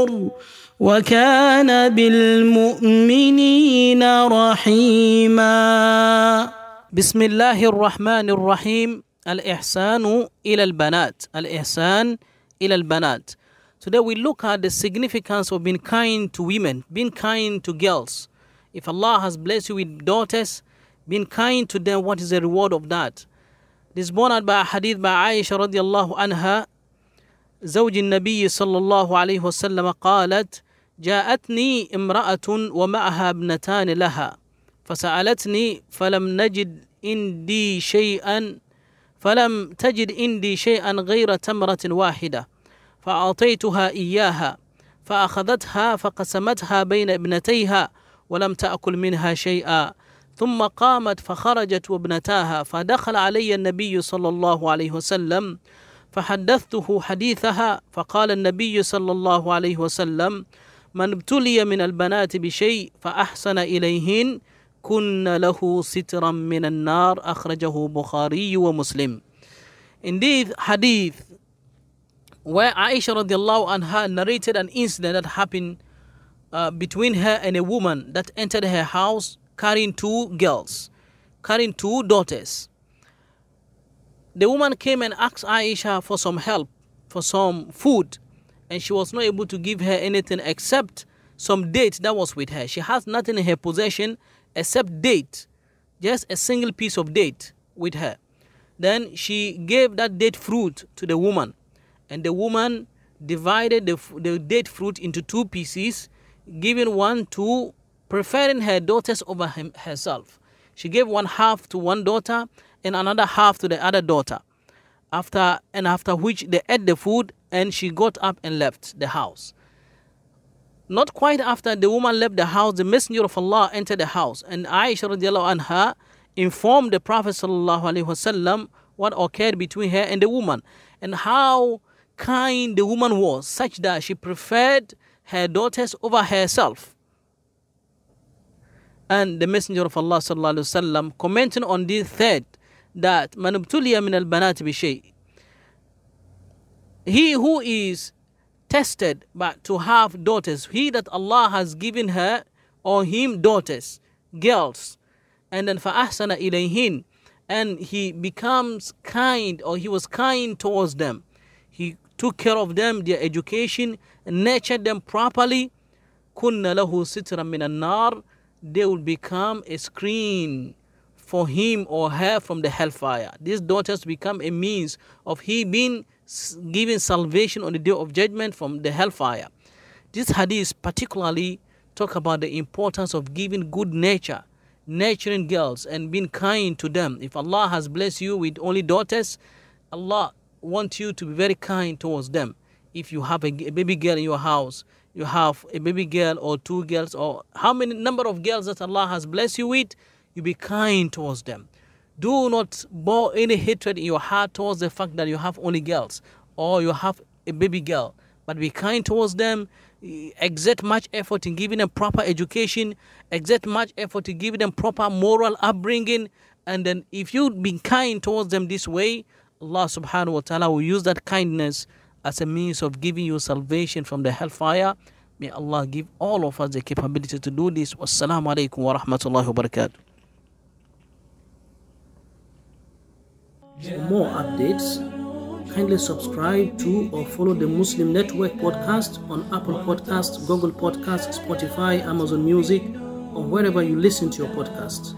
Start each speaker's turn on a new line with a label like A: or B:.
A: النور وكان بالمؤمنين رحيما بسم الله الرحمن الرحيم الإحسان إلى البنات الإحسان إلى البنات Today we look at the significance of being kind to women, being kind to girls. If Allah has blessed you with daughters, being kind to them, what is the reward of that? This is borne out by a hadith by Aisha radiallahu anha زوج النبي صلى الله عليه وسلم قالت جاءتني امرأة ومعها ابنتان لها فسألتني فلم نجد عندي شيئا فلم تجد عندي شيئا غير تمرة واحدة فأعطيتها إياها فأخذتها فقسمتها بين ابنتيها ولم تأكل منها شيئا ثم قامت فخرجت وابنتاها فدخل علي النبي صلى الله عليه وسلم فحدثته حديثها فقال النبي صلى الله عليه وسلم من ابتلي من البنات بشيء فأحسن إليهن كن له سترا من النار أخرجه بخاري ومسلم Indeed, hadith where Aisha radiallahu anha narrated an incident that happened uh, between her and a woman that entered her house carrying two girls, carrying two daughters. The woman came and asked Aisha for some help, for some food, and she was not able to give her anything except some date that was with her. She has nothing in her possession except date, just a single piece of date with her. Then she gave that date fruit to the woman, and the woman divided the, the date fruit into two pieces, giving one to preferring her daughters over him, herself. She gave one half to one daughter and another half to the other daughter. After and after which they ate the food and she got up and left the house. Not quite after the woman left the house, the Messenger of Allah entered the house, and Aisha radiallahu anha informed the Prophet sallallahu alaihi wasallam what occurred between her and the woman, and how kind the woman was, such that she preferred her daughters over herself. And the Messenger of Allah sallallahu alaihi wasallam commenting on this said that man ubtuliya min al banat bi He who is tested but to have daughters, he that Allah has given her or him daughters, girls, and then فَأَحْسَنَ إِلَيْهِنْ and he becomes kind or he was kind towards them. He took care of them, their education, nurtured them properly. كُنَّ لَهُ سِتْرًا مِنَ النَّارِ they will become a screen for him or her from the hellfire. These daughters become a means of he being given salvation on the day of judgment from the hellfire. This hadith particularly talk about the importance of giving good nature, nurturing girls and being kind to them. If Allah has blessed you with only daughters, Allah wants you to be very kind towards them. If you have a, a baby girl in your house, you have a baby girl or two girls or how many number of girls that Allah has blessed you with, you be kind towards them. Do not bore any hatred in your heart towards the fact that you have only girls or you have a baby girl, but be kind towards them. Exert much effort in giving them proper education, exert much effort in giving them proper moral upbringing. And then, if you be kind towards them this way, Allah subhanahu wa ta'ala will use that kindness as a means of giving you salvation from the hellfire. May Allah give all of us the capability to do this. Wassalamu alaikum wa rahmatullahi wa barakatuh. For more updates, kindly subscribe to or follow the Muslim Network podcast on Apple Podcasts, Google Podcasts, Spotify, Amazon Music, or wherever you listen to your podcasts.